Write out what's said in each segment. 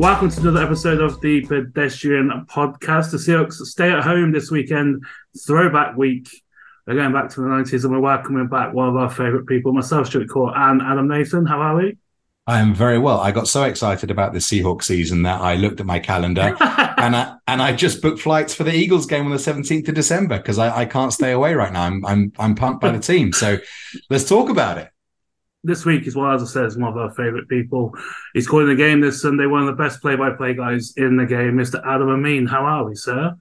Welcome to another episode of the Pedestrian Podcast. The Seahawks stay at home this weekend, throwback week. We're going back to the 90s and we're welcoming back one of our favourite people, myself, Stuart Court, and Adam Nathan. How are we? I am very well. I got so excited about the Seahawks season that I looked at my calendar and I and I just booked flights for the Eagles game on the 17th of December because I, I can't stay away right now. I'm I'm I'm pumped by the team. So let's talk about it this week is well, as I said, is one of our favourite people. He's calling the game this Sunday, one of the best play-by-play guys in the game, Mr. Adam Amin. How are we, sir?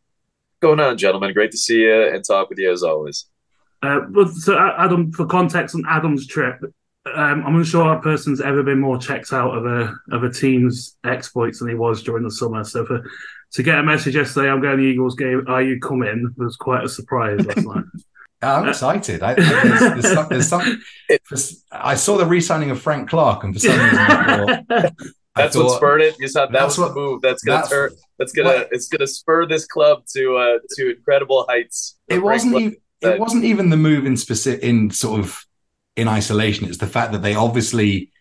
Going on, gentlemen. Great to see you and talk with you as always. Uh, so, Adam, for context on Adam's trip, um, I'm unsure a person's ever been more checked out of a of a team's exploits than he was during the summer. So, for to get a message yesterday, I'm going to the Eagles game. Are you coming? Was quite a surprise last night. I'm excited. I, there's, there's, some, there's some, I saw the re-signing of Frank Clark, and for some reason, I thought, that's thought, what spurred it. You saw that was what, the move. That's gonna that's, turn. That's gonna. What, it's gonna spur this club to uh, to incredible heights. It wasn't even. That, it wasn't even the move in specific in sort of in isolation. It's the fact that they obviously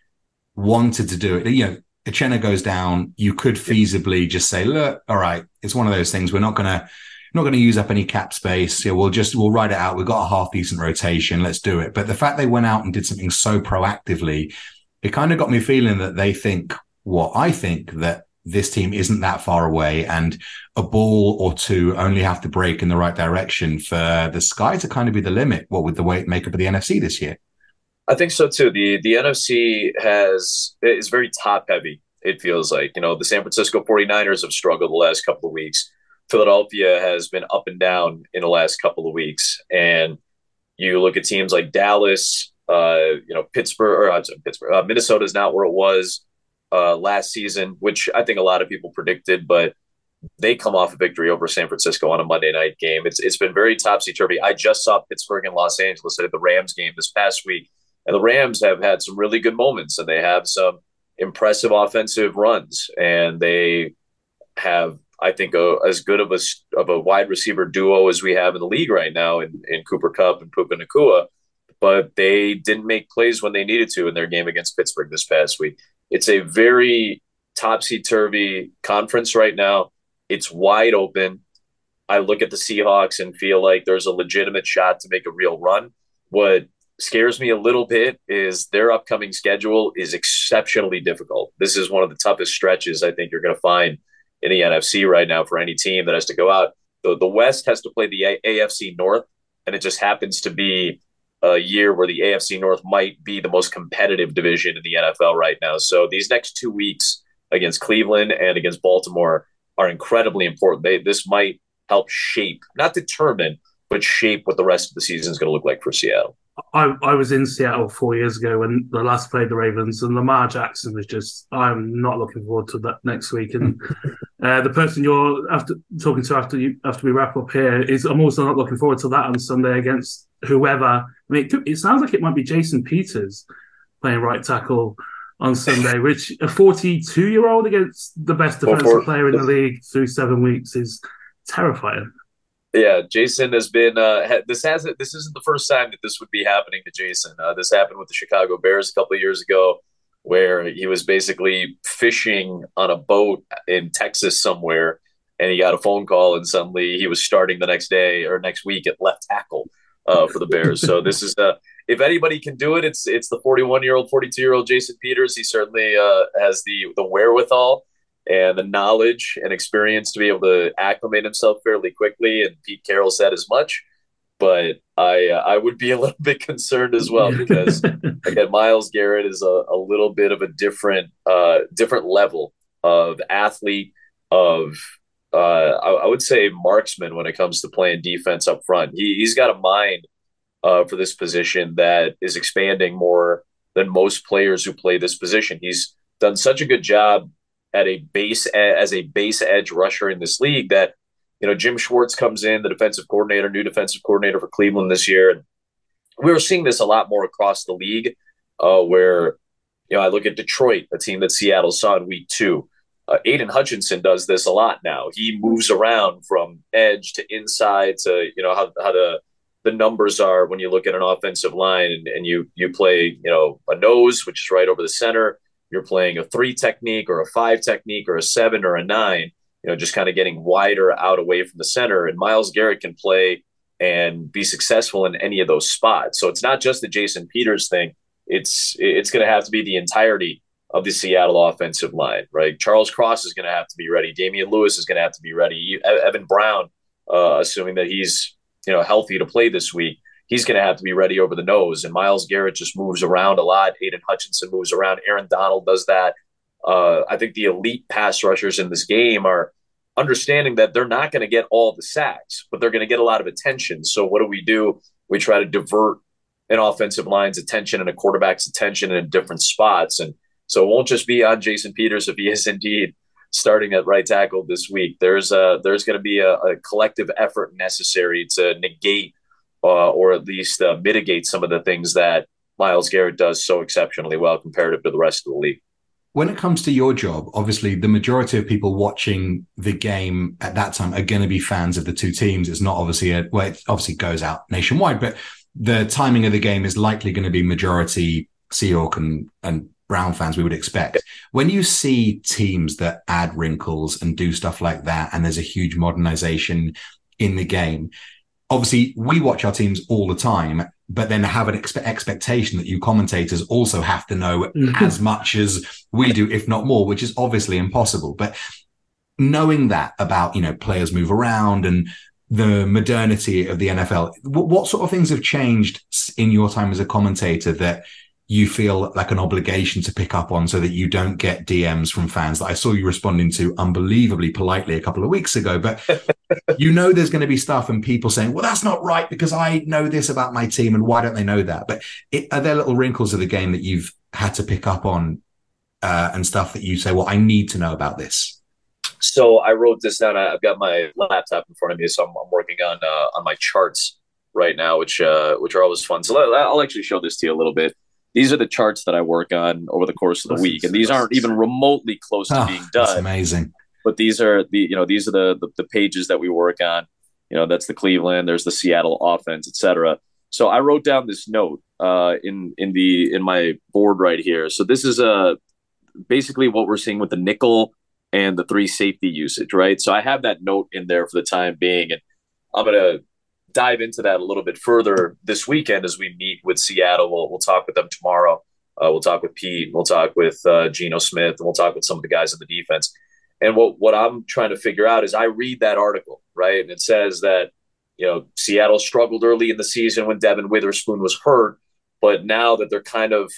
wanted to do it. You know, Uchenna goes down. You could feasibly just say, "Look, all right, it's one of those things. We're not gonna." Not going to use up any cap space. Yeah, we'll just we'll write it out. We've got a half decent rotation. Let's do it. But the fact they went out and did something so proactively, it kind of got me feeling that they think what I think that this team isn't that far away and a ball or two only have to break in the right direction for the sky to kind of be the limit. What with the weight makeup of the NFC this year? I think so too. The the NFC has is very top heavy. It feels like, you know, the San Francisco 49ers have struggled the last couple of weeks. Philadelphia has been up and down in the last couple of weeks. And you look at teams like Dallas, uh, you know, Pittsburgh, or Pittsburgh, uh, Minnesota is not where it was uh, last season, which I think a lot of people predicted, but they come off a victory over San Francisco on a Monday night game. It's it's been very topsy turvy. I just saw Pittsburgh and Los Angeles at the Rams game this past week, and the Rams have had some really good moments, and they have some impressive offensive runs, and they have I think, a, as good of a of a wide receiver duo as we have in the league right now in, in Cooper Kupp and Puka Nacua. But they didn't make plays when they needed to in their game against Pittsburgh this past week. It's a very topsy turvy conference right now. It's wide open. I look at the Seahawks and feel like there's a legitimate shot to make a real run. What scares me a little bit is their upcoming schedule is exceptionally difficult. This is one of the toughest stretches I think you're going to find in the NFC right now for any team that has to go out. The, the West has to play the a- AFC North, and it just happens to be a year where the AFC North might be the most competitive division in the NFL right now. So these next two weeks against Cleveland and against Baltimore are incredibly important. They, this might help shape, not determine, but shape what the rest of the season is going to look like for Seattle. I, I was in Seattle four years ago when the last played the Ravens, and Lamar Jackson was just. I'm not looking forward to that next week. And uh, the person you're after talking to after you after we wrap up here is. I'm also not looking forward to that on Sunday against whoever. I mean, it, could, it sounds like it might be Jason Peters playing right tackle on Sunday, which a 42 year old against the best defensive player in the league through seven weeks is terrifying. Yeah, Jason has been. Uh, this hasn't. This isn't the first time that this would be happening to Jason. Uh, this happened with the Chicago Bears a couple of years ago, where he was basically fishing on a boat in Texas somewhere, and he got a phone call, and suddenly he was starting the next day or next week at left tackle uh, for the Bears. so this is uh, if anybody can do it, it's it's the 41 year old, 42 year old Jason Peters. He certainly uh, has the the wherewithal and the knowledge and experience to be able to acclimate himself fairly quickly. And Pete Carroll said as much. But I uh, I would be a little bit concerned as well because again Myles Garrett is a, a little bit of a different uh, different level of athlete of uh, I, I, would say marksman when it comes to playing defense up front. He, he's got a mind uh, for this position that is expanding more than most players who play this position. He's done such a good job at a base as a base edge rusher in this league that you know Jim Schwartz comes in, the defensive coordinator, new defensive coordinator for Cleveland this year, and we were seeing this a lot more across the league, uh, where you know I look at Detroit, a team that Seattle saw in Week Two. Uh, Aidan Hutchinson does this a lot now. He moves around from edge to inside to you know how how the the numbers are when you look at an offensive line and, and you you play you know a nose which is right over the center you're playing a three technique or a five technique or a seven or a nine, you know, just kind of getting wider out away from the center. And Myles Garrett can play and be successful in any of those spots. So it's not just the Jason Peters thing. It's it's going to have to be the entirety of the Seattle offensive line, right? Charles Cross is going to have to be ready. Damien Lewis is going to have to be ready. Evan Brown, uh, assuming that he's you know healthy to play this week, he's going to have to be ready over the nose. And Myles Garrett just moves around a lot. Aidan Hutchinson moves around. Aaron Donald does that. Uh, I think the elite pass rushers in this game are understanding that they're not going to get all the sacks, but they're going to get a lot of attention. So what do we do? We try to divert an offensive line's attention and a quarterback's attention in different spots. And so it won't just be on Jason Peters if he is indeed starting at right tackle this week. There's a there's going to be a, a, collective effort necessary to negate uh, or at least uh, mitigate some of the things that Myles Garrett does so exceptionally well comparative to the rest of the league. When it comes to your job, obviously the majority of people watching the game at that time are going to be fans of the two teams. It's not obviously a well, it obviously goes out nationwide, but the timing of the game is likely going to be majority Seahawk and, and Brown fans we would expect. When you see teams that add wrinkles and do stuff like that, and there's a huge modernization in the game, obviously we watch our teams all the time, but then have an expe- expectation that you commentators also have to know mm-hmm. as much as we do, if not more, which is obviously impossible. But knowing that about, you know, players move around and the modernity of the NFL, what, what sort of things have changed in your time as a commentator that you feel like an obligation to pick up on so that you don't get DMs from fans that I saw you responding to unbelievably politely a couple of weeks ago. But you know, there's going to be stuff and people saying, well, that's not right because I know this about my team. And why don't they know that? But it, are there little wrinkles of the game that you've had to pick up on uh, and stuff that you say, well, I need to know about this? So I wrote this down. I've got my laptop in front of me, so I'm, I'm working on uh, on my charts right now, which uh, which are always fun. So I'll actually show this to you a little bit these are the charts that I work on over the course of the week, and these aren't even remotely close to oh, being done. That's amazing. But these are the you know these are the, the, the pages that we work on. You know that's the Cleveland, there's the Seattle offense, etc. So I wrote down this note uh, in in the in my board right here. So this is a uh, basically what we're seeing with the nickel and the three safety usage, right? So I have that note in there for the time being, and I'm gonna dive into that a little bit further this weekend as we meet with Seattle. We'll, we'll talk with them tomorrow. Uh, we'll talk with Pete. We'll talk with uh, Geno Smith, and we'll talk with some of the guys in the defense. And what what I'm trying to figure out is I read that article right, and it says that you know Seattle struggled early in the season when Devon Witherspoon was hurt, but now that they're kind of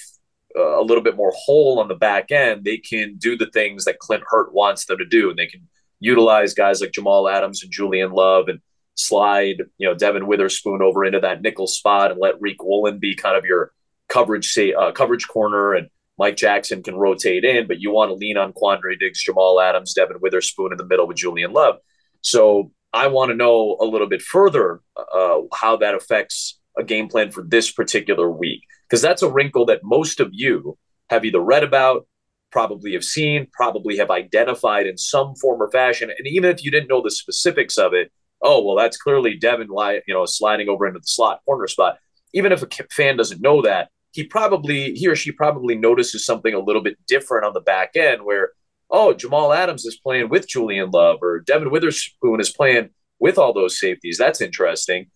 uh, a little bit more whole on the back end, they can do the things that Clint Hurtt wants them to do, and they can utilize guys like Jamal Adams and Julian Love and slide, you know, Devon Witherspoon over into that nickel spot and let Riq Woolen be kind of your coverage say uh, coverage corner and Mike Jackson can rotate in, but you want to lean on Quandre Diggs, Jamal Adams, Devon Witherspoon in the middle with Julian Love. So I want to know a little bit further uh, how that affects a game plan for this particular week, because that's a wrinkle that most of you have either read about, probably have seen, probably have identified in some form or fashion. And even if you didn't know the specifics of it, oh well that's clearly devon you know sliding over into the slot corner spot. Even if a fan doesn't know that he probably he or she probably notices something a little bit different on the back end where oh jamal adams is playing with julian love or devon witherspoon is playing with all those safeties. That's interesting.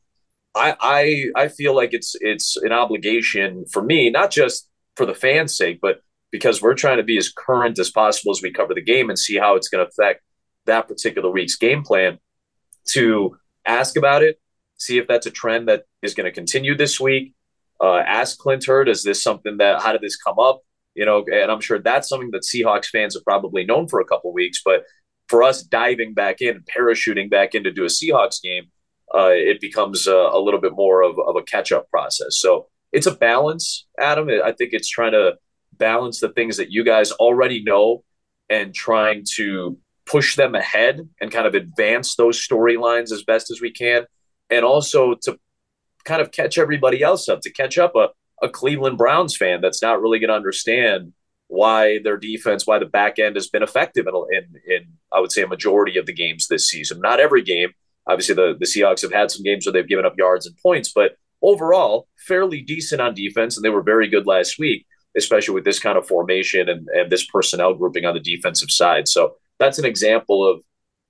I, I I feel like it's it's an obligation for me, not just for the fans' sake, but because we're trying to be as current as possible as we cover the game and see how it's going to affect that particular week's game plan to ask about it, see if that's a trend that is going to continue this week. Uh, ask Clint Hurtt, is this something that, how did this come up? You know, and I'm sure that's something that Seahawks fans have probably known for a couple weeks. But for us diving back in, parachuting back in to do a Seahawks game, uh, it becomes a, a, little bit more of, of a catch up process. So it's a balance, Adam. I think it's trying to balance the things that you guys already know and trying to push them ahead and kind of advance those storylines as best as we can. And also to kind of catch everybody else up, to catch up a, a Cleveland Browns fan that's not really going to understand why their defense, why the back end has been effective in, in, in, I would say, a majority of the games this season. Not every game. Obviously, the, the Seahawks have had some games where they've given up yards and points, but overall, fairly decent on defense, and they were very good last week. especially with this kind of formation and, and this personnel grouping on the defensive side. So that's an example of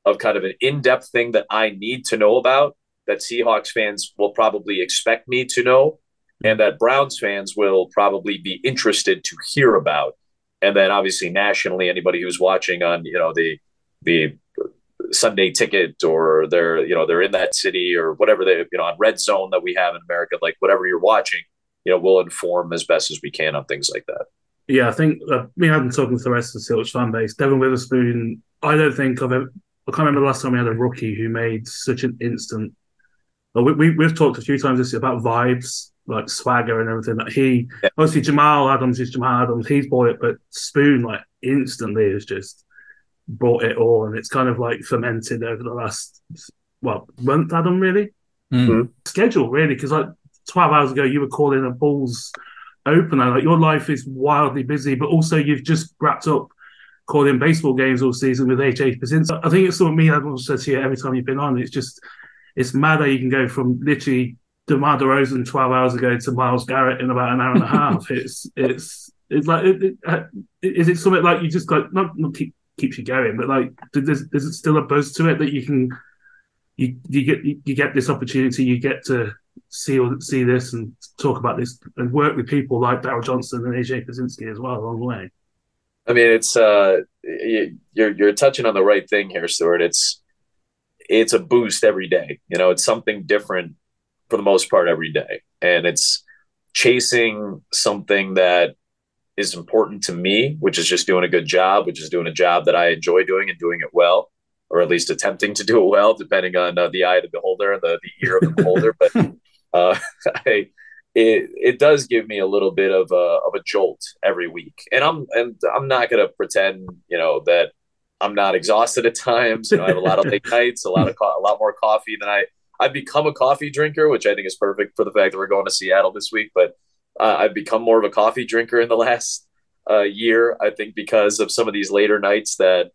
of kind of an in-depth thing that I need to know about that Seahawks fans will probably expect me to know and that Browns fans will probably be interested to hear about. And then obviously nationally anybody who's watching on, you know, the the Sunday ticket or they're, you know, they're in that city or whatever they, you know, on red zone that we have in America, like whatever you're watching, you know, we'll inform as best as we can on things like that. Yeah, I think uh, me having talking to the rest of the Steelers fan base, Devon Witherspoon, I don't think I've ever, I can't remember the last time we had a rookie who made such an instant. we, we, we've talked a few times this about vibes, like swagger and everything. That he yeah. obviously Jamal Adams is Jamal Adams, he's bought it, but Spoon like instantly has just bought it all, and it's kind of like fermented over the last well month. Adam really mm-hmm. schedule really because like twelve hours ago you were calling a Bulls opener. Like your life is wildly busy, but also you've just wrapped up calling baseball games all season with AJ Pierzynski. I think it's something me I've also said to you every time you've been on. It's just it's mad how you can go from literally DeMar DeRozan 12 hours ago to Myles Garrett in about an hour and a half. It's it's it's like it, it, uh, is it something like you just like not, not keep, keeps you going, but like there's there's still a buzz to it that you can you you get you get this opportunity, you get to see see this and talk about this and work with people like Daryl Johnston and AJ Pierzynski as well along the way. I mean, it's uh, you're you're touching on the right thing here, Stuart. It's it's a boost every day. You know, it's something different for the most part every day, and it's chasing something that is important to me, which is just doing a good job, which is doing a job that I enjoy doing and doing it well, or at least attempting to do it well, depending on uh, the eye of the beholder and the, the ear of the beholder. But uh, I it it does give me a little bit of a of a jolt every week, and I'm and I'm not gonna pretend you know that I'm not exhausted at times. You know, I have a lot of late nights, a lot of co- a lot more coffee than I. I've become a coffee drinker, which I think is perfect for the fact that we're going to Seattle this week. But uh, I've become more of a coffee drinker in the last uh, year. I think because of some of these later nights that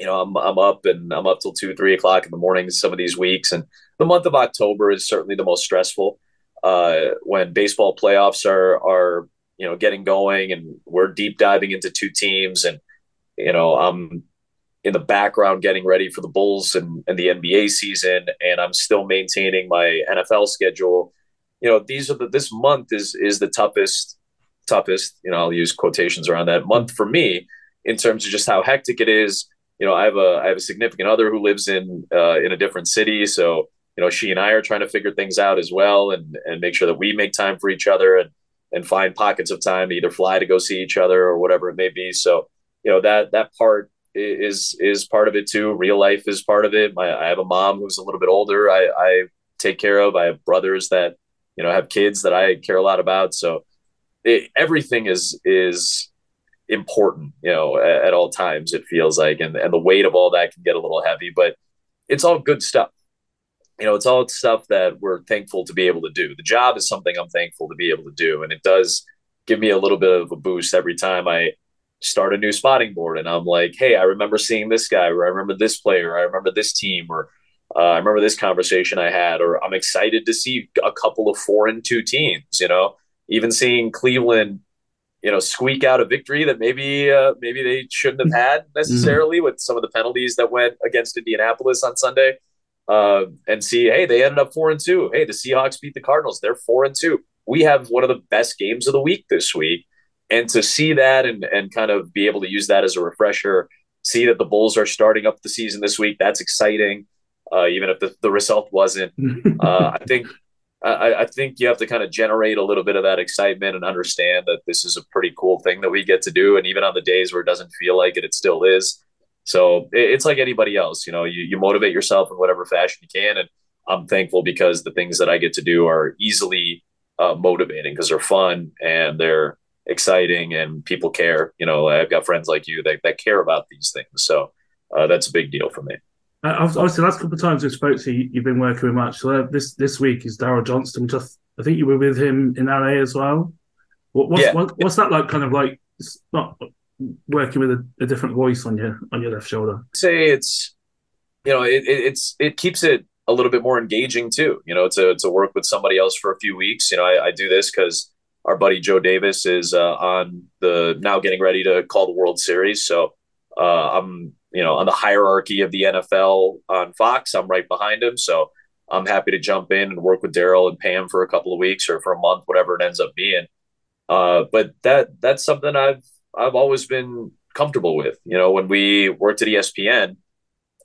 you know I'm I'm up and I'm up till two three o'clock in the mornings some of these weeks, and the month of October is certainly the most stressful uh, when baseball playoffs are are you know getting going and we're deep diving into two teams and you know I'm in the background getting ready for the Bulls and, and the NBA season and I'm still maintaining my NFL schedule. You know, these are the this month is is the toughest toughest, you know, I'll use quotations around that month for me in terms of just how hectic it is. You know, I have a I have a significant other who lives in uh, in a different city, so you know, she and I are trying to figure things out as well and and make sure that we make time for each other and and find pockets of time to either fly to go see each other or whatever it may be. So, you know, that that part is is part of it too. Real life is part of it. My, I have a mom who's a little bit older. I, I take care of. I have brothers that you know have kids that I care a lot about. So it, everything is is important. You know, at, at all times it feels like, and and the weight of all that can get a little heavy, but it's all good stuff you know, it's all stuff that we're thankful to be able to do. The job is something I'm thankful to be able to do. And it does give me a little bit of a boost every time I start a new spotting board and I'm like, hey, I remember seeing this guy, or I remember this player, I remember this team, or uh, I remember this conversation I had, or I'm excited to see a couple of four and two teams, you know, even seeing Cleveland, you know, squeak out a victory that maybe uh, maybe they shouldn't have had necessarily mm-hmm. with some of the penalties that went against Indianapolis on Sunday uh, and see, hey, they ended up four and two. Hey, the Seahawks beat the Cardinals. They're four and two. We have one of the best games of the week this week. And to see that and and kind of be able to use that as a refresher, see that the Bulls are starting up the season this week, that's exciting. Uh, even if the, the result wasn't, uh, I think I, I, think you have to kind of generate a little bit of that excitement and understand that this is a pretty cool thing that we get to do. And even on the days where it doesn't feel like it, it still is. So it's like anybody else, you know, you, you motivate yourself in whatever fashion you can. And I'm thankful because the things that I get to do are easily uh, motivating because they're fun and they're exciting and people care. You know, I've got friends like you that, that care about these things. So uh, that's a big deal for me. Uh, obviously, the last couple of times we spoke to you, you've been working with. So uh, this this week is Daryl Johnston. Just I think you were with him in LA as well. What, what's, yeah. what, what's that like? Kind of like not working with a, a, different voice on your on your left shoulder? Say it's you know it, it, it's it keeps it a little bit more engaging too. You know, to to work with somebody else for a few weeks. You know, I, I do this because our buddy Joe Davis is uh, on the now getting ready to call the World Series. So uh, I'm you know on the hierarchy of the NFL on Fox. I'm right behind him. So I'm happy to jump in and work with Daryl and Pam for a couple of weeks or for a month, whatever it ends up being. Uh, but that that's something I've I've always been comfortable with. You know, when we worked at ESPN,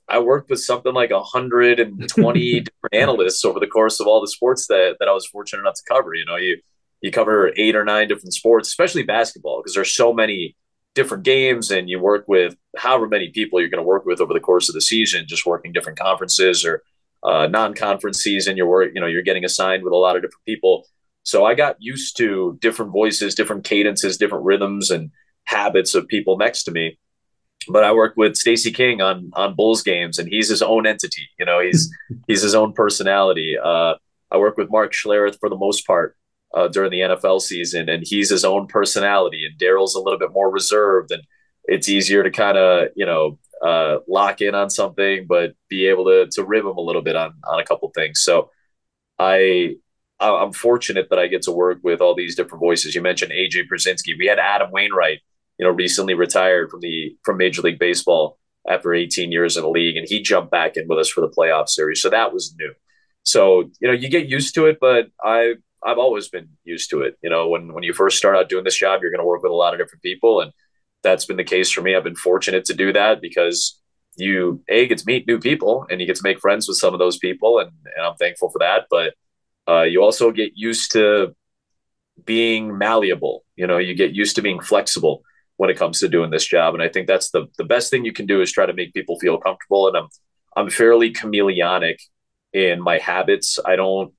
I worked with something like 120 different analysts over the course of all the sports that that I was fortunate enough to cover. You know, you you cover eight or nine different sports, especially basketball, because there's so many different games and you work with however many people you're going to work with over the course of the season, just working different conferences or uh, non-conference season. You're work, you know, you're getting assigned with a lot of different people. So I got used to different voices, different cadences, different rhythms and habits of people next to me. But I work with Stacey King on on Bulls games, and he's his own entity. You know, he's he's his own personality. Uh, I work with Mark Schlereth for the most part uh, during the NFL season, and he's his own personality. And Daryl's a little bit more reserved, and it's easier to kind of you know uh, lock in on something, but be able to to rib him a little bit on on a couple things. So I I'm fortunate that I get to work with all these different voices. You mentioned AJ Pierzynski. We had Adam Wainwright, you know, recently retired from the from Major League Baseball after 18 years in the league, and he jumped back in with us for the playoff series. So that was new. So you know, you get used to it, but I I've always been used to it. You know, when when you first start out doing this job, you're going to work with a lot of different people, and that's been the case for me. I've been fortunate to do that because you a get to meet new people and you get to make friends with some of those people, and, and I'm thankful for that. But uh, you also get used to being malleable. You know, you get used to being flexible when it comes to doing this job, and I think that's the the best thing you can do is try to make people feel comfortable. And I'm I'm fairly chameleonic in my habits. I don't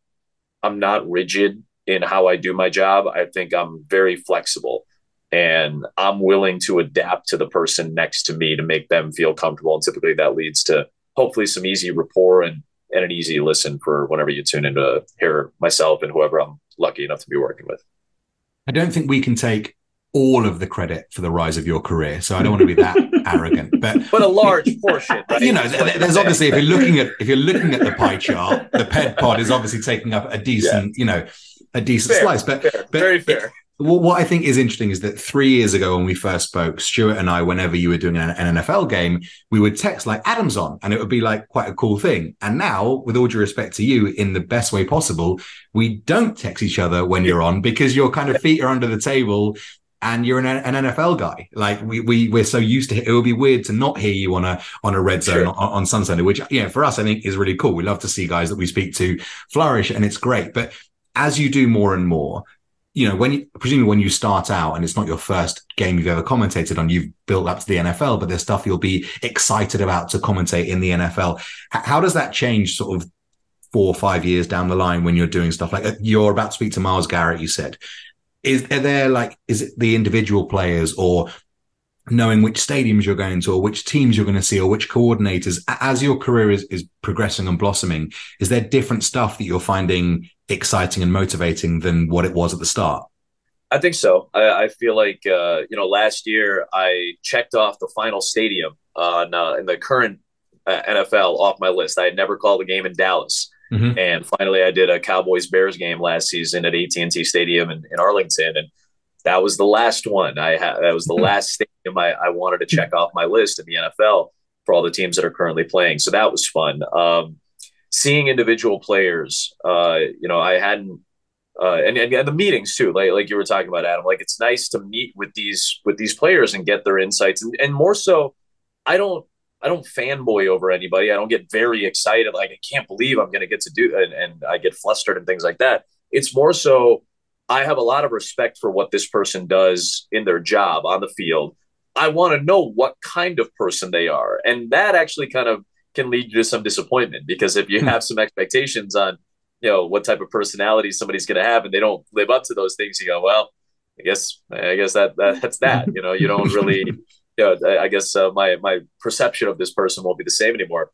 I'm not rigid in how I do my job. I think I'm very flexible and I'm willing to adapt to the person next to me to make them feel comfortable. And typically that leads to hopefully some easy rapport and, and an easy listen for whenever you tune in to hear myself and whoever I'm lucky enough to be working with. I don't think we can take all of the credit for the rise of your career. So I don't want to be that arrogant, but but a large portion. Right? You know, there's obviously if you're looking at if you're looking at the pie chart, the Ped Pod is obviously taking up a decent, yeah. you know, a decent fair, slice. But, fair, but very fair. It, what I think is interesting is that three years ago, when we first spoke, Stuart and I, whenever you were doing an, an, NFL game, we would text like Adam's on, and it would be like quite a cool thing. And now, with all due respect to you, in the best way possible, we don't text each other when you're on because your kind of feet are under the table and you're an, an, NFL guy. Like we we we're so used to it. It would be weird to not hear you on a on a red zone on, on Sun Sunday, which yeah, for us I think is really cool. We love to see guys that we speak to flourish, and it's great. But as you do more and more, you know, when you presumably when you start out and it's not your first game you've ever commentated on, you've built up to the NFL, but there's stuff you'll be excited about to commentate in the NFL. H- how does that change sort of four or five years down the line when you're doing stuff like you're about to speak to Myles Garrett, you said is are there like is it the individual players or knowing which stadiums you're going to or which teams you're going to see or which coordinators as your career is, is progressing and blossoming is there different stuff that you're finding exciting and motivating than what it was at the start? I think so. I, I feel like uh, you know last year i checked off the final stadium on uh, in the current uh, nfl off my list. I had never called a game in dallas Mm-hmm. And finally, I did a Cowboys Bears game last season at AT and T Stadium in, in, Arlington, and that was the last one. I had that was the mm-hmm. last stadium I, I, wanted to check off my list in the NFL for all the teams that are currently playing. So that was fun. Um, seeing individual players, uh, you know, I hadn't. Uh, and, and, and the meetings too, like like you were talking about, Adam. Like it's nice to meet with these with these players and get their insights, and, and more so, I don't I don't fanboy over anybody. I don't get very excited. Like I can't believe I'm going to get to do and, and I get flustered and things like that. It's more so I have a lot of respect for what this person does in their job on the field. I want to know what kind of person they are. And that actually kind of can lead you to some disappointment because if you hmm. have some expectations on, you know, what type of personality somebody's going to have and they don't live up to those things, you go, well, I guess, I guess that, that that's that, you know, you don't really you know, I, I guess uh, my my perception of this person won't be the same anymore.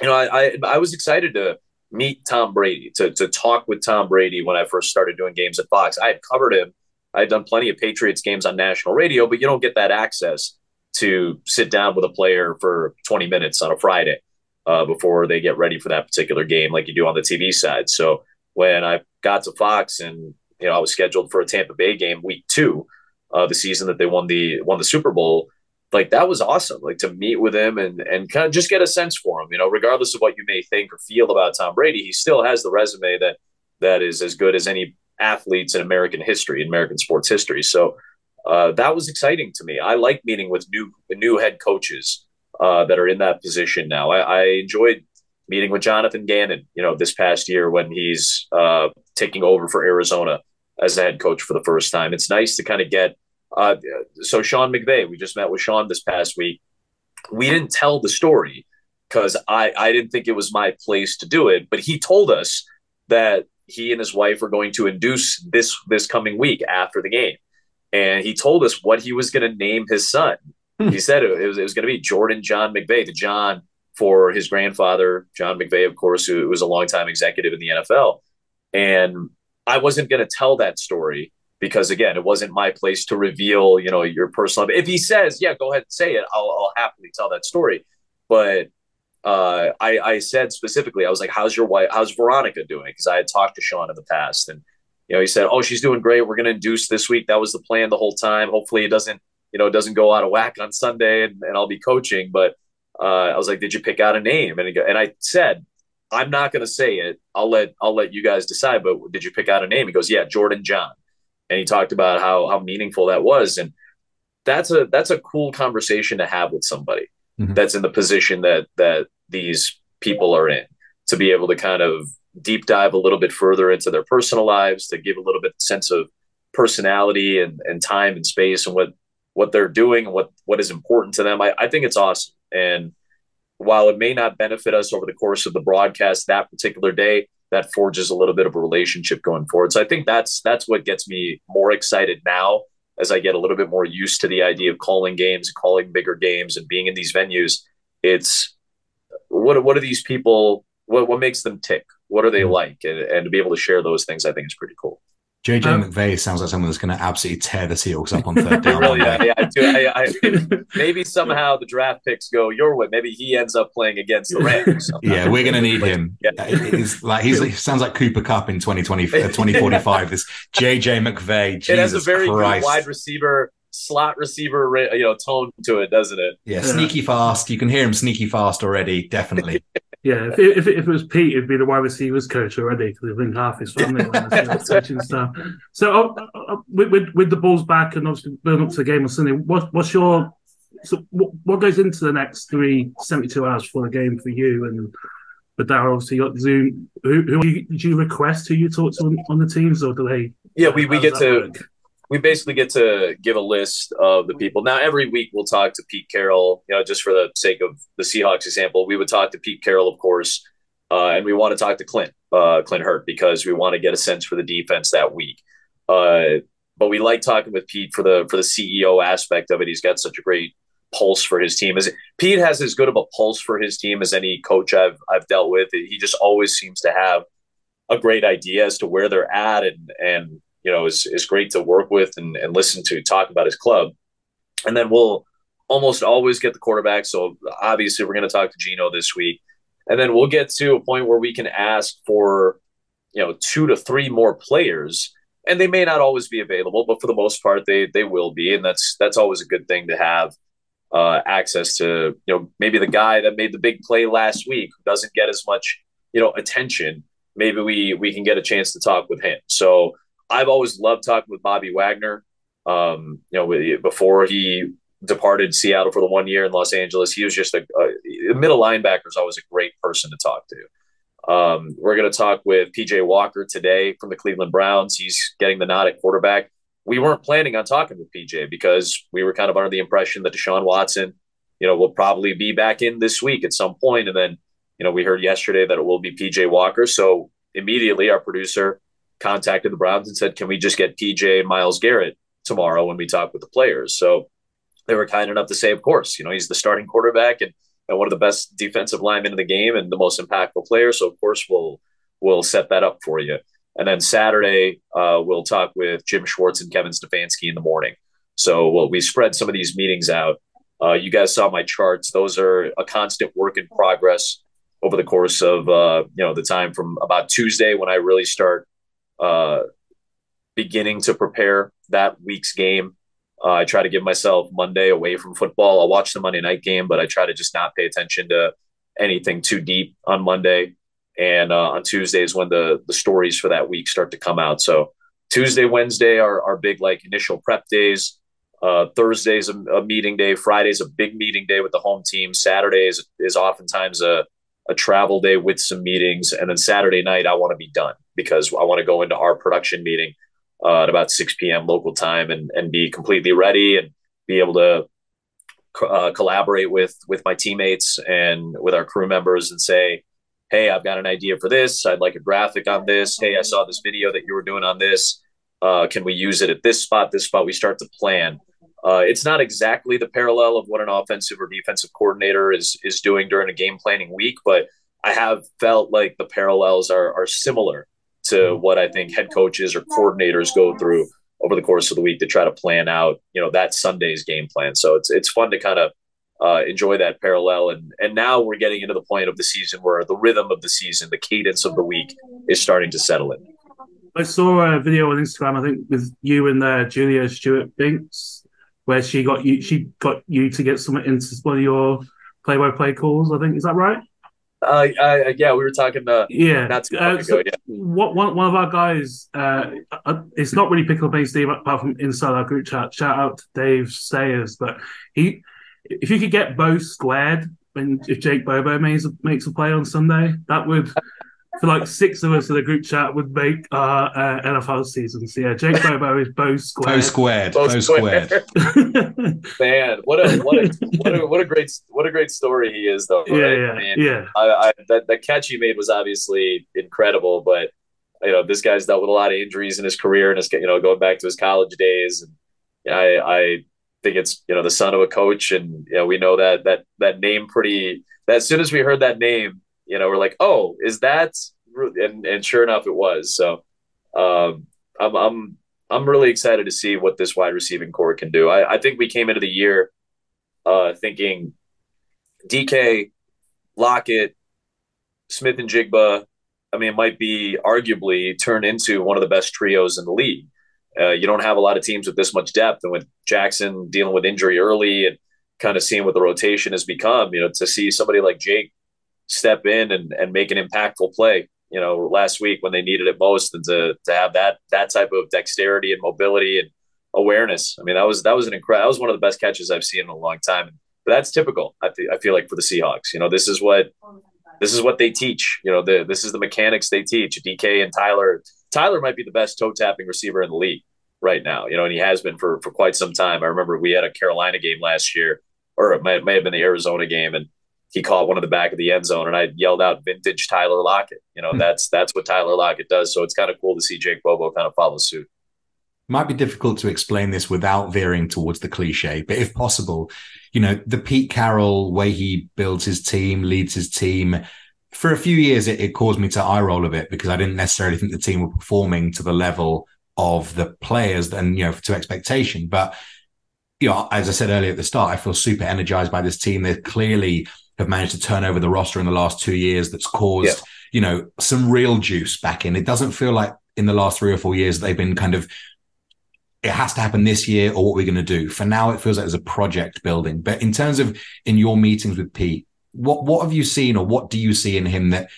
You know, I, I, I was excited to meet Tom Brady to to talk with Tom Brady when I first started doing games at Fox. I had covered him. I had done plenty of Patriots games on national radio, but you don't get that access to sit down with a player for 20 minutes on a Friday uh, before they get ready for that particular game, like you do on the TV side. So when I got to Fox and you know, I was scheduled for a Tampa Bay game week two, uh, the season that they won the won the Super Bowl. Like that was awesome. Like to meet with him and and kind of just get a sense for him. You know, regardless of what you may think or feel about Tom Brady, he still has the resume that that is as good as any athletes in American history, in American sports history. So uh, that was exciting to me. I like meeting with new new head coaches uh, that are in that position now. I, I, enjoyed meeting with Jonathan Gannon, you know, this past year when he's uh, taking over for Arizona as a head coach for the first time. It's nice to kind of get. Uh, so Sean McVay, we just met with Sean this past week. We didn't tell the story because I I didn't think it was my place to do it, but he told us that he and his wife are going to induce this this coming week after the game, and he told us what he was going to name his son. Hmm. He said it was, it was going to be Jordan John McVay, the John for his grandfather, John McVay, of course, who was a longtime executive in the NFL. And I wasn't going to tell that story because, again, it wasn't my place to reveal, you know, your personal. If he says, "Yeah, go ahead and say it," I'll, I'll happily tell that story. But uh, I, I said specifically, I was like, "How's your wife? How's Veronica doing?" Because I had talked to Sean in the past, and you know, he said, "Oh, she's doing great. We're going to induce this week. That was the plan the whole time. Hopefully, it doesn't, you know, it doesn't go out of whack on Sunday, and, and I'll be coaching." But uh, I was like, "Did you pick out a name?" And and I said, "I'm not going to say it. I'll let I'll let you guys decide." But did you pick out a name? He goes, "Yeah, Jordan John," and he talked about how how meaningful that was, and that's a that's a cool conversation to have with somebody mm-hmm. that's in the position that that these people are in to be able to kind of deep dive a little bit further into their personal lives to give a little bit sense of personality and, and time and space and what what they're doing and what what is important to them. I, I think it's awesome. And while it may not benefit us over the course of the broadcast that particular day, that forges a little bit of a relationship going forward. So I think that's that's what gets me more excited now as I get a little bit more used to the idea of calling games, calling bigger games, and being in these venues. It's what what are these people? What what makes them tick? What are they mm-hmm. like? And, and to be able to share those things, I think is pretty cool. JJ um, McVay sounds like someone that's going to absolutely tear the Seahawks up on third down. really, yeah, yeah, I, I, I, maybe somehow the draft picks go your way. Maybe he ends up playing against the Rams. yeah, we're going to need him. Yeah. He's like he's he sounds like Cooper Kupp in 2020, uh, 2045. this JJ McVay. Jesus it has a very Christ. good wide receiver slot receiver you know tone to it doesn't it yeah, yeah, sneaky fast you can hear him sneaky fast already definitely Yeah, if it, if it, if it was Pete, it'd be the wide receivers coach already because he'd bring half his family coaching stuff. So, uh, uh, with, with, with the Bulls back and obviously building up to the game on Sunday, what, what's your so what, what goes into the next three 72 hours for the game for you and but Daryl, obviously, you got Zoom. Who, who you, do you request who you talk to on, on the teams, or do they? Yeah, we, we get to work? We basically get to give a list of the people. Now, every week we'll talk to Pete Carroll, you know, just for the sake of the Seahawks example, we would talk to Pete Carroll, of course, uh, and we want to talk to Clint, uh, Clint Hurtt, because we want to get a sense for the defense that week. Uh, but we like talking with Pete for the for the CEO aspect of it. He's got such a great pulse for his team. Pete has as good of a pulse for his team as any coach I've I've dealt with. He just always seems to have a great idea as to where they're at and and you know, is, is great to work with and, and listen to talk about his club. And then we'll almost always get the quarterback. So obviously we're going to talk to Geno this week. And then we'll get to a point where we can ask for, you know, two to three more players. And they may not always be available, but for the most part, they they will be. And that's that's always a good thing to have uh, access to, you know, maybe the guy that made the big play last week who doesn't get as much, you know, attention. Maybe we we can get a chance to talk with him. So I've always loved talking with Bobby Wagner. Um, you know, before he departed Seattle for the one year in Los Angeles, he was just a, a middle linebacker is always a great person to talk to. Um, we're going to talk with PJ Walker today from the Cleveland Browns. He's getting the nod at quarterback. We weren't planning on talking with PJ because we were kind of under the impression that Deshaun Watson, you know, will probably be back in this week at some point. And then, you know, we heard yesterday that it will be PJ Walker. So immediately our producer contacted the Browns and said, "Can we just get PJ Myles Garrett tomorrow when we talk with the players?" So they were kind enough to say, "Of course, you know he's the starting quarterback and, and one of the best defensive linemen in the game and the most impactful player. So of course we'll we'll set that up for you." And then Saturday uh, we'll talk with Jim Schwartz and Kevin Stefanski in the morning. So well, we spread some of these meetings out. Uh, you guys saw my charts; those are a constant work in progress over the course of uh, you know the time from about Tuesday when I really start uh, beginning to prepare that week's game. Uh, I try to give myself Monday away from football. I'll watch the Monday night game, but I try to just not pay attention to anything too deep on Monday. And uh, on Tuesdays when the the stories for that week start to come out. So Tuesday, Wednesday are are big like initial prep days. Uh, Thursday's a, a meeting day. Friday's a big meeting day with the home team. Saturday is, is oftentimes a a travel day with some meetings, and then Saturday night I want to be done because I want to go into our production meeting uh, at about 6 p.m. local time and and be completely ready and be able to uh, collaborate with with my teammates and with our crew members and say, "Hey, I've got an idea for this. I'd like a graphic on this. Hey, I saw this video that you were doing on this. Uh, can we use it at this spot? This spot?" We start to plan. Uh, it's not exactly the parallel of what an offensive or defensive coordinator is is doing during a game planning week, but I have felt like the parallels are are similar to what I think head coaches or coordinators go through over the course of the week to try to plan out, you know, that Sunday's game plan. So it's it's fun to kind of uh, enjoy that parallel. And and now we're getting into the point of the season where the rhythm of the season, the cadence of the week, is starting to settle in. I saw a video on Instagram, I think, with you and uh, Julia Stewart Binks, where she got you she got you to get some into one of your play by play calls. I think is that right? Uh, I, yeah, we were talking. Uh, yeah, not too uh, so ago, yeah. What, one, one of our guys, uh, uh, it's not really picking up any apart from inside our group chat. Shout out to Dave Sayers, but he, if you could get Bo-squared, when if Jake Bobo makes a, makes a play on Sunday, that would for like six of us in the group chat would make our uh, NFL season. So yeah, Jake Bobo is Bo-squared. Both squared. Bo-squared. Man, what a what a what a what a great what a great story he is though. Right? Yeah, yeah, I mean, yeah. I, I, that that catch he made was obviously incredible, but you know this guy's dealt with a lot of injuries in his career and his you know going back to his college days. And you know, I I think it's you know the son of a coach, and you know we know that that that name pretty. That as soon as we heard that name you know, we're like, oh, is that? And and sure enough, it was. So um, I'm I'm I'm really excited to see what this wide receiving corps can do. I, I think we came into the year uh, thinking DK, Lockett, Smith-Njigba. I mean, it might be arguably turned into one of the best trios in the league. Uh, you don't have a lot of teams with this much depth, and with Jaxon dealing with injury early and kind of seeing what the rotation has become, you know, to see somebody like Jake step in and, and make an impactful play. You know, last week when they needed it most, and to to have that that type of dexterity and mobility and awareness. I mean, that was that was an incredible. That was one of the best catches I've seen in a long time. But that's typical. I, th- I feel like for the Seahawks, you know, this is what this is what they teach. You know, the, this is the mechanics they teach. DK and Tyler. Tyler might be the best toe tapping receiver in the league right now. You know, and he has been for for quite some time. I remember we had a Carolina game last year, or it may, may have been the Arizona game, and he caught one of the back of the end zone, and I yelled out "Vintage Tyler Lockett." You know, mm-hmm. that's that's what Tyler Lockett does. So it's kind of cool to see Jake Bobo kind of follow suit. Might be difficult to explain this without veering towards the cliche, but if possible, you know, the Pete Carroll way he builds his team, leads his team. For a few years, it, it caused me to eye roll a bit because I didn't necessarily think the team were performing to the level of the players and you know to expectation. But you know, as I said earlier at the start, I feel super energized by this team. They're clearly have managed to turn over the roster in the last two years that's caused, yeah. you know, some real juice back in. It doesn't feel like in the last three or four years they've been kind of it has to happen this year or what we're going to do. For now, it feels like there's a project building. But in terms of in your meetings with Pete, what what have you seen or what do you see in him that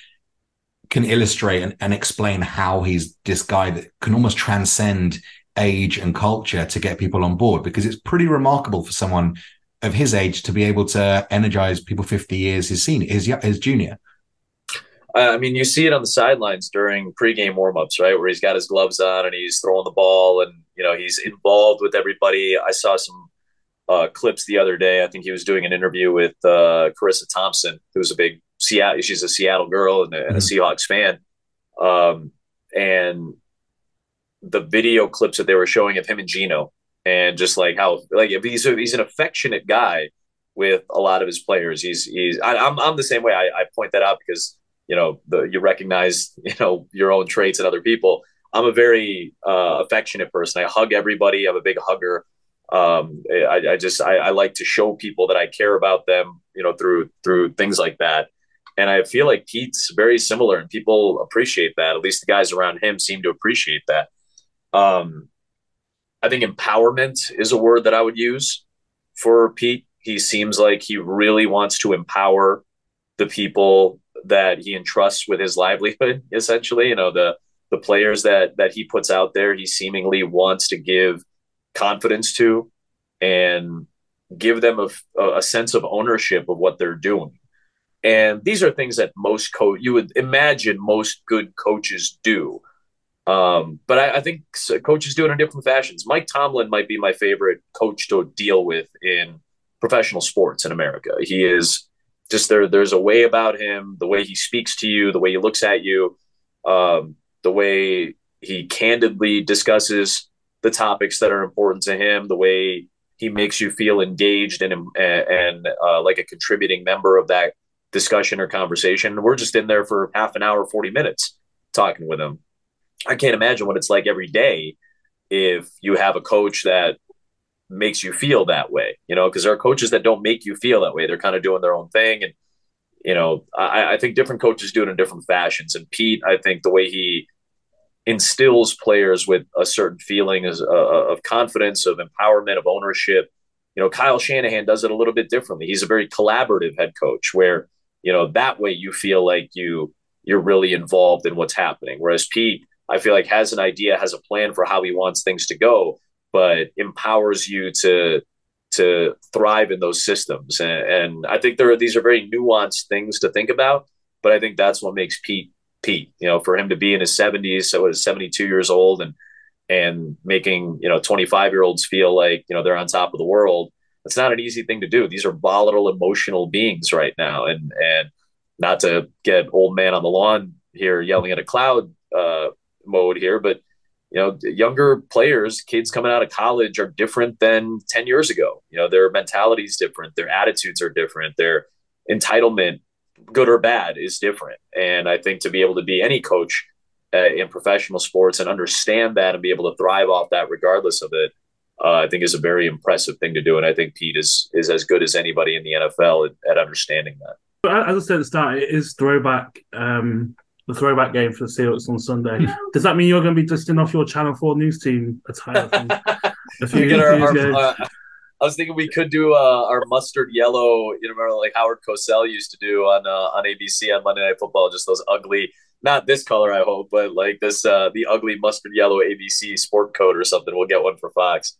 can illustrate and, and explain how he's this guy that can almost transcend age and culture to get people on board? Because it's pretty remarkable for someone of his age to be able to energize people 50 years his senior, his, his junior. Uh, I mean, you see it on the sidelines during pregame warmups, right, where he's got his gloves on and he's throwing the ball, and you know he's involved with everybody. I saw some uh, clips the other day. I think he was doing an interview with uh, Charissa Thompson, who's a big Seattle. She's a Seattle girl and a, mm-hmm. and a mm-hmm. Seahawks fan. Um, and the video clips that they were showing of him and Geno, and just like how like if he's he's an affectionate guy with a lot of his players. He's he's I, am I'm, I'm the same way. I, I point that out because you know the you recognize you know your own traits in other people. I'm a very uh, affectionate person. I hug everybody. I'm a big hugger. Um, I, I just I, I like to show people that I care about them. You know through through things like that. And I feel like Pete's very similar, and people appreciate that. At least the guys around him seem to appreciate that. Um, I think empowerment is a word that I would use for Pete. He seems like he really wants to empower the people that he entrusts with his livelihood. Essentially, you know the the players that that he puts out there. He seemingly wants to give confidence to and give them a, a sense of ownership of what they're doing. And these are things that most coach you would imagine most good coaches do. Um, but I, I, think coaches do it in different fashions. Mike Tomlin might be my favorite coach to deal with in professional sports in America. He is just there. There's a way about him, the way he speaks to you, the way he looks at you, um, the way he candidly discusses the topics that are important to him, the way he makes you feel engaged and and uh, like a contributing member of that discussion or conversation. We're just in there for half an hour, forty minutes talking with him. I can't imagine what it's like every day if you have a coach that makes you feel that way. You know, because there are coaches that don't make you feel that way. They're kind of doing their own thing, and you know, I, I think different coaches do it in different fashions. And Pete, I think the way he instills players with a certain feeling uh, of confidence, of empowerment, of ownership. You know, Kyle Shanahan does it a little bit differently. He's a very collaborative head coach where, you know, that way you feel like you you're really involved in what's happening. Whereas Pete, I feel like has an idea, has a plan for how he wants things to go, but empowers you to to thrive in those systems. And, and I think there are these are very nuanced things to think about, but I think that's what makes Pete Pete. You know, for him to be in his 70s, so he's 72 years old, and and making you know 25 year olds feel like you know they're on top of the world. It's not an easy thing to do. These are volatile, emotional beings right now, and and not to get old man on the lawn here yelling at a cloud uh, mode here, but you know, younger players, kids coming out of college are different than 10 years ago. You know, their mentality is different, their attitudes are different, their entitlement good or bad is different. And I think to be able to be any coach uh, in professional sports and understand that and be able to thrive off that regardless of it, uh, I think is a very impressive thing to do. And I think Pete is is as good as anybody in the NFL at, at understanding that. But as I said at the start, it is throwback. Um, the throwback game for the Seahawks on Sunday. Does that mean you're going to be dusting off your Channel Four news team attire? a few our, our, uh, I was thinking we could do uh, our mustard yellow. You know, remember like Howard Cosell used to do on uh, on ABC on Monday Night Football. Just those ugly, not this color, I hope, but like this uh, the ugly mustard yellow ABC sport coat or something. We'll get one for Fox.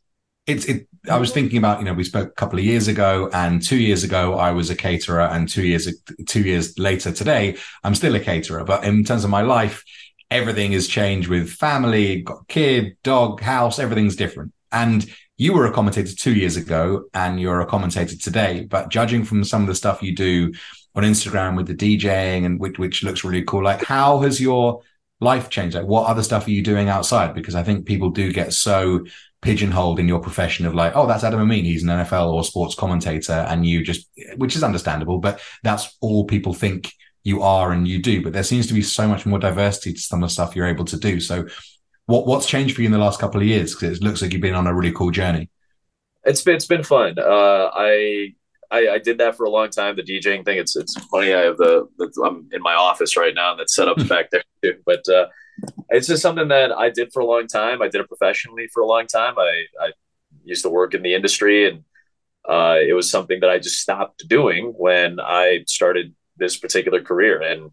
It's. It, I was thinking about you know we spoke a couple of years ago, and two years ago I was a caterer, and two years two years later today I'm still a caterer. But in terms of my life, everything has changed with family, got kid, dog, house. Everything's different, and you were a commentator two years ago and you're a commentator today, but judging from some of the stuff you do on Instagram with the DJing and which, which looks really cool, like how has your life changed? Like what other stuff are you doing outside? Because I think people do get so pigeonholed in your profession of like, oh, that's Adam Amin. He's an NFL or sports commentator. And you just, which is understandable, but that's all people think you are and you do. But there seems to be so much more diversity to some of the stuff you're able to do. So what what's changed for you in the last couple of years? Because it looks like you've been on a really cool journey. It's been it's been fun. Uh, I, I, I did that for a long time. The DJing thing. It's it's funny. I have the, the I'm in my office right now, and that's set up back there too. But uh, it's just something that I did for a long time. I did it professionally for a long time. I I used to work in the industry, and uh, it was something that I just stopped doing when I started this particular career. And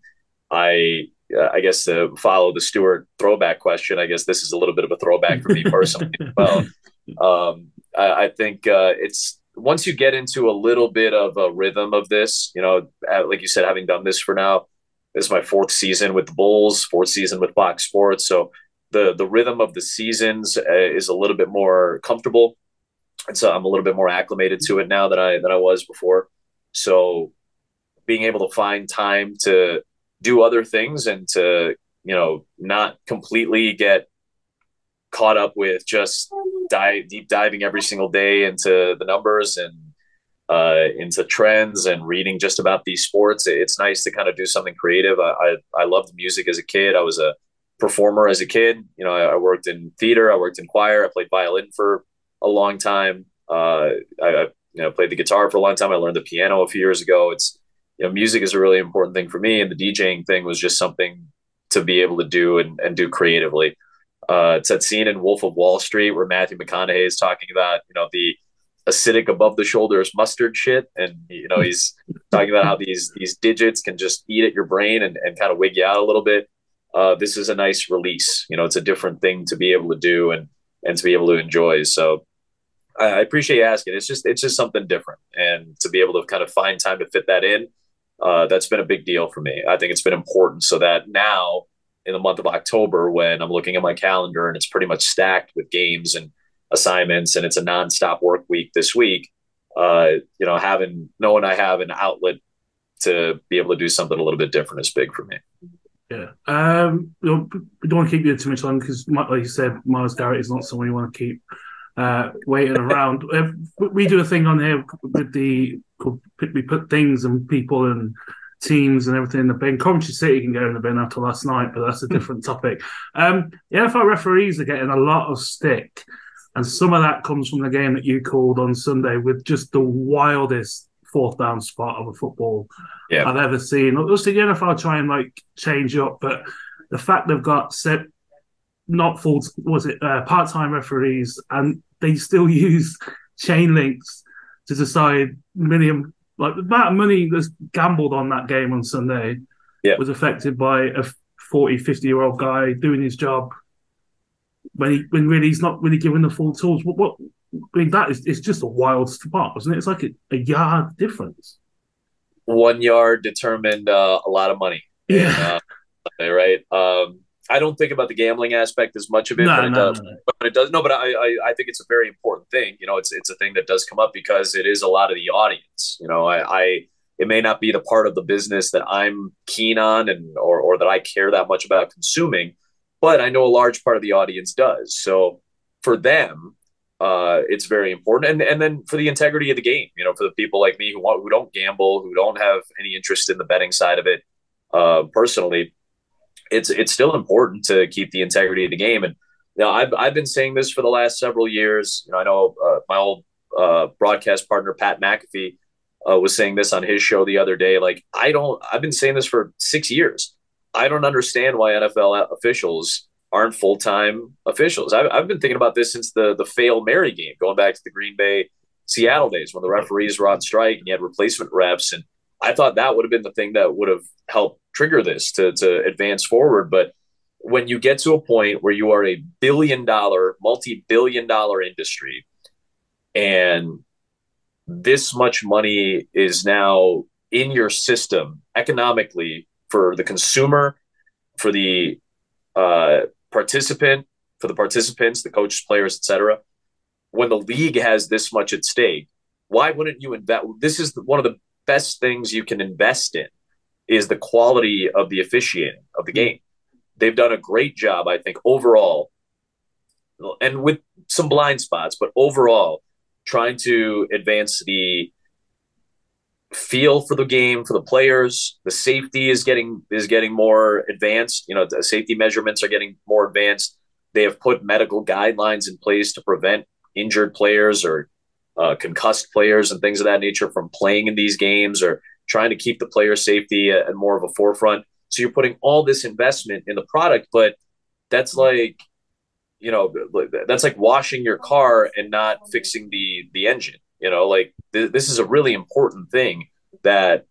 I uh, I guess to follow the Stewart throwback question, I guess this is a little bit of a throwback for me personally well. Um, I, I, think uh, it's once you get into a little bit of a rhythm of this, you know, like you said, having done this for now, this is my fourth season with the Bulls, fourth season with Fox Sports. So the the rhythm of the seasons uh, is a little bit more comfortable, and so I'm a little bit more acclimated to it now than I than I was before. So being able to find time to do other things and to you know not completely get caught up with just dive deep diving every single day into the numbers and uh, into trends and reading just about these sports. It's nice to kind of do something creative. I, I, I loved music as a kid. I was a performer as a kid. You know, I, I, worked in theater. I worked in choir. I played violin for a long time. Uh, I, I, you know played the guitar for a long time. I learned the piano a few years ago. It's you know, music is a really important thing for me, and the DJing thing was just something to be able to do and, and do creatively. Uh, it's that scene in Wolf of Wall Street where Matthew McConaughey is talking about, you know, the acidic above the shoulders mustard shit. And, you know, he's talking about how these, these digits can just eat at your brain and, and kind of wig you out a little bit. Uh, this is a nice release. You know, it's a different thing to be able to do and, and to be able to enjoy. So I, I appreciate you asking. It's just, it's just something different. And to be able to kind of find time to fit that in, uh, that's been a big deal for me. I think it's been important so that now in the month of October, when I'm looking at my calendar and it's pretty much stacked with games and assignments and it's a nonstop work week this week, uh, you know, having knowing I have an outlet to be able to do something a little bit different is big for me. Yeah. Um, we don't, we don't want to keep you too much long because, like you said, Myles Garrett is not someone you want to keep uh, waiting around. we do a thing on here with the we put things and people and teams and everything in the bin. Coventry City can go in the bin after last night, but that's a different topic. Um, the NFL referees are getting a lot of stick, and some of that comes from the game that you called on Sunday with just the wildest fourth down spot of a football yeah. I've ever seen. Also, the NFL try and like change up, but the fact they've got set not full was it uh, part time referees and they still use chain links to decide million like the amount of money that's gambled on that game on Sunday yeah. was affected by a 40, 50 year old guy doing his job when he when really he's not really given the full tools. What, what I mean that is it's just a wild spot, wasn't it? It's like a, a yard difference. One yard determined uh, a lot of money. Yeah. uh, right. Um, I don't think about the gambling aspect as much of it, no, but it no, does. No. But it does. No, but I, I, I think it's a very important thing. You know, it's it's a thing that does come up because it is a lot of the audience. You know, I, I it may not be the part of the business that I'm keen on and or or that I care that much about consuming, but I know a large part of the audience does. So for them, uh, it's very important. And and then for the integrity of the game, you know, for the people like me who want who don't gamble, who don't have any interest in the betting side of it, uh, personally it's it's still important to keep the integrity of the game. And you know, I've I've been saying this for the last several years. You know, I know uh, my old uh, broadcast partner Pat McAfee uh, was saying this on his show the other day. Like, I don't. I've been saying this for six years. I don't understand why NFL officials aren't full time officials. I've, I've been thinking about this since the the fail Mary game, going back to the Green Bay Seattle days when the referees were on strike and you had replacement refs. And I thought that would have been the thing that would have helped trigger this to to advance forward. But when you get to a point where you are a billion dollar, multi billion dollar industry, and this much money is now in your system economically for the consumer, for the uh, participant, for the participants, the coaches, players, etc. When the league has this much at stake, why wouldn't you invest? This is one of the best things you can invest in is the quality of the officiating of the game. They've done a great job, I think, overall, and with some blind spots, but overall, trying to advance the feel for the game for the players. The safety is getting is getting more advanced. You know, the safety measurements are getting more advanced. They have put medical guidelines in place to prevent injured players or uh, concussed players and things of that nature from playing in these games or trying to keep the player safety at, more of a forefront. So you're putting all this investment in the product, but that's like, you know, that's like washing your car and not fixing the the engine. You know, like th- this is a really important thing that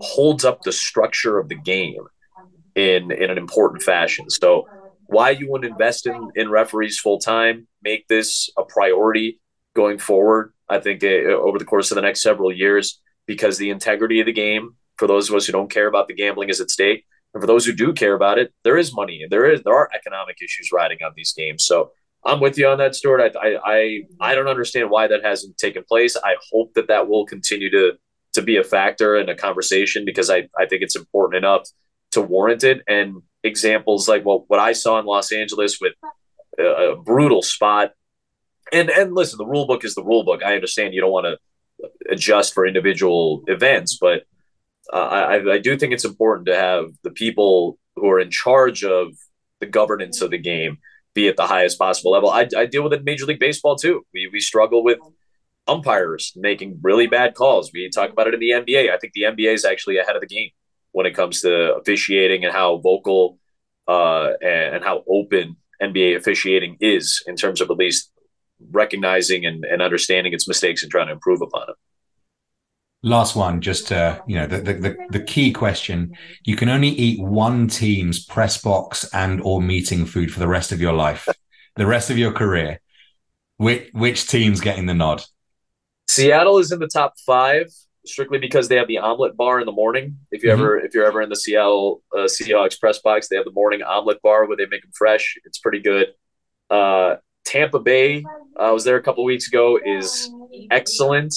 holds up the structure of the game in in an important fashion. So why you wouldn't invest in in referees full time, make this a priority going forward. I think uh, over the course of the next several years, because the integrity of the game for those of us who don't care about the gambling is at stake and for those who do care about it there is money there is there are economic issues riding on these games so i'm with you on that stuart. I i i, I don't understand why that hasn't taken place. I hope that that will continue to to be a factor in a conversation because i i think it's important enough to warrant it. And examples like what what i saw in los angeles with a, a brutal spot. And and listen the rule book is the rule book. I understand you don't want to adjust for individual events. But uh, I, I do think it's important to have the people who are in charge of the governance of the game be at the highest possible level. I, I deal with it in Major League Baseball too. We, we struggle with umpires making really bad calls. We talk about it in the NBA. I think the NBA is actually ahead of the game when it comes to officiating and how vocal uh, and, and, how open NBA officiating is in terms of at least recognizing and, and understanding its mistakes and trying to improve upon it. Last one, just uh, you know, the, the the key question: you can only eat one team's press box and or meeting food for the rest of your life, the rest of your career. Which which team's getting the nod? Seattle is in the top five strictly because they have the omelet bar in the morning. If you mm-hmm. ever if you're ever in the Seattle uh, Seahawks press box, they have the morning omelet bar where they make them fresh. It's pretty good. Uh, Tampa Bay, uh, I was there a couple weeks ago, is excellent.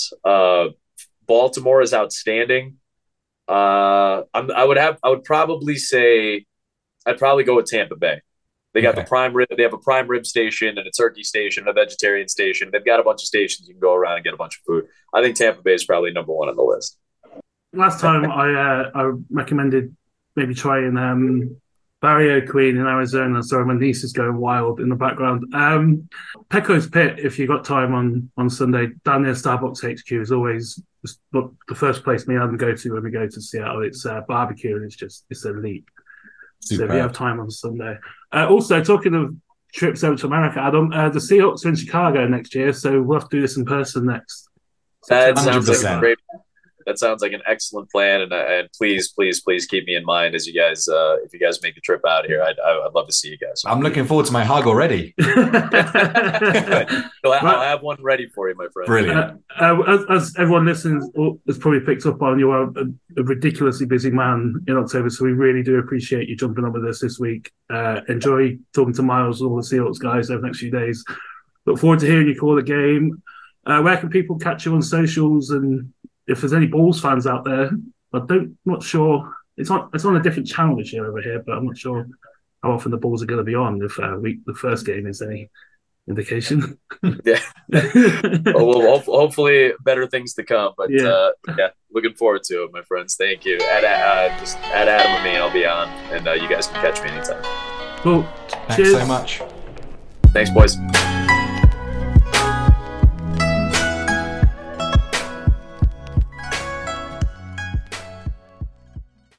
Baltimore is outstanding. Uh, i would have I would probably say I'd probably go with Tampa Bay. They got okay. the prime rib. They have a prime rib station and a turkey station, and a vegetarian station. They've got a bunch of stations you can go around and get a bunch of food. I think Tampa Bay is probably number one on the list. Last time I uh, I recommended maybe trying um, Barrio Queen in Arizona. Sorry, my niece is going wild in the background. Um, Pecos Pit, if you got time on on Sunday, down near Starbucks HQ is always the first place me and Adam go to when we go to Seattle. It's uh, barbecue and it's just it's elite. Super. So if you have time on Sunday. Uh, also, talking of trips over to America, Adam, uh, the Seahawks are in Chicago next year, so we'll have to do this in person next. That sounds like a great that sounds like an excellent plan, and, uh, and please, please, please keep me in mind as you guys, uh, if you guys make the trip out here, I'd, I'd love to see you guys. I'm looking forward to my hug already. I'll, I'll, have one ready for you, my friend. Brilliant. Uh, uh, as, as, everyone listens has probably picked up on, you are a, a, ridiculously busy man in October, so we really do appreciate you jumping on with us this week. Uh, enjoy talking to Myles, and all the Seahawks guys over the next few days. Look forward to hearing you call the game. Uh, where can people catch you on socials and if there's any Bulls fans out there, I don't not sure. It's on it's on a different channel this year over here, but I'm not sure how often the Bulls are going to be on. If uh, we, the first game is any indication. yeah. well, hopefully better things to come. But yeah. Uh, yeah, looking forward to it, my friends. Thank you. Add, uh, just add Adam Amin. I'll be on, and uh, you guys can catch me anytime. Cool. Thanks Cheers. so much. Thanks, boys.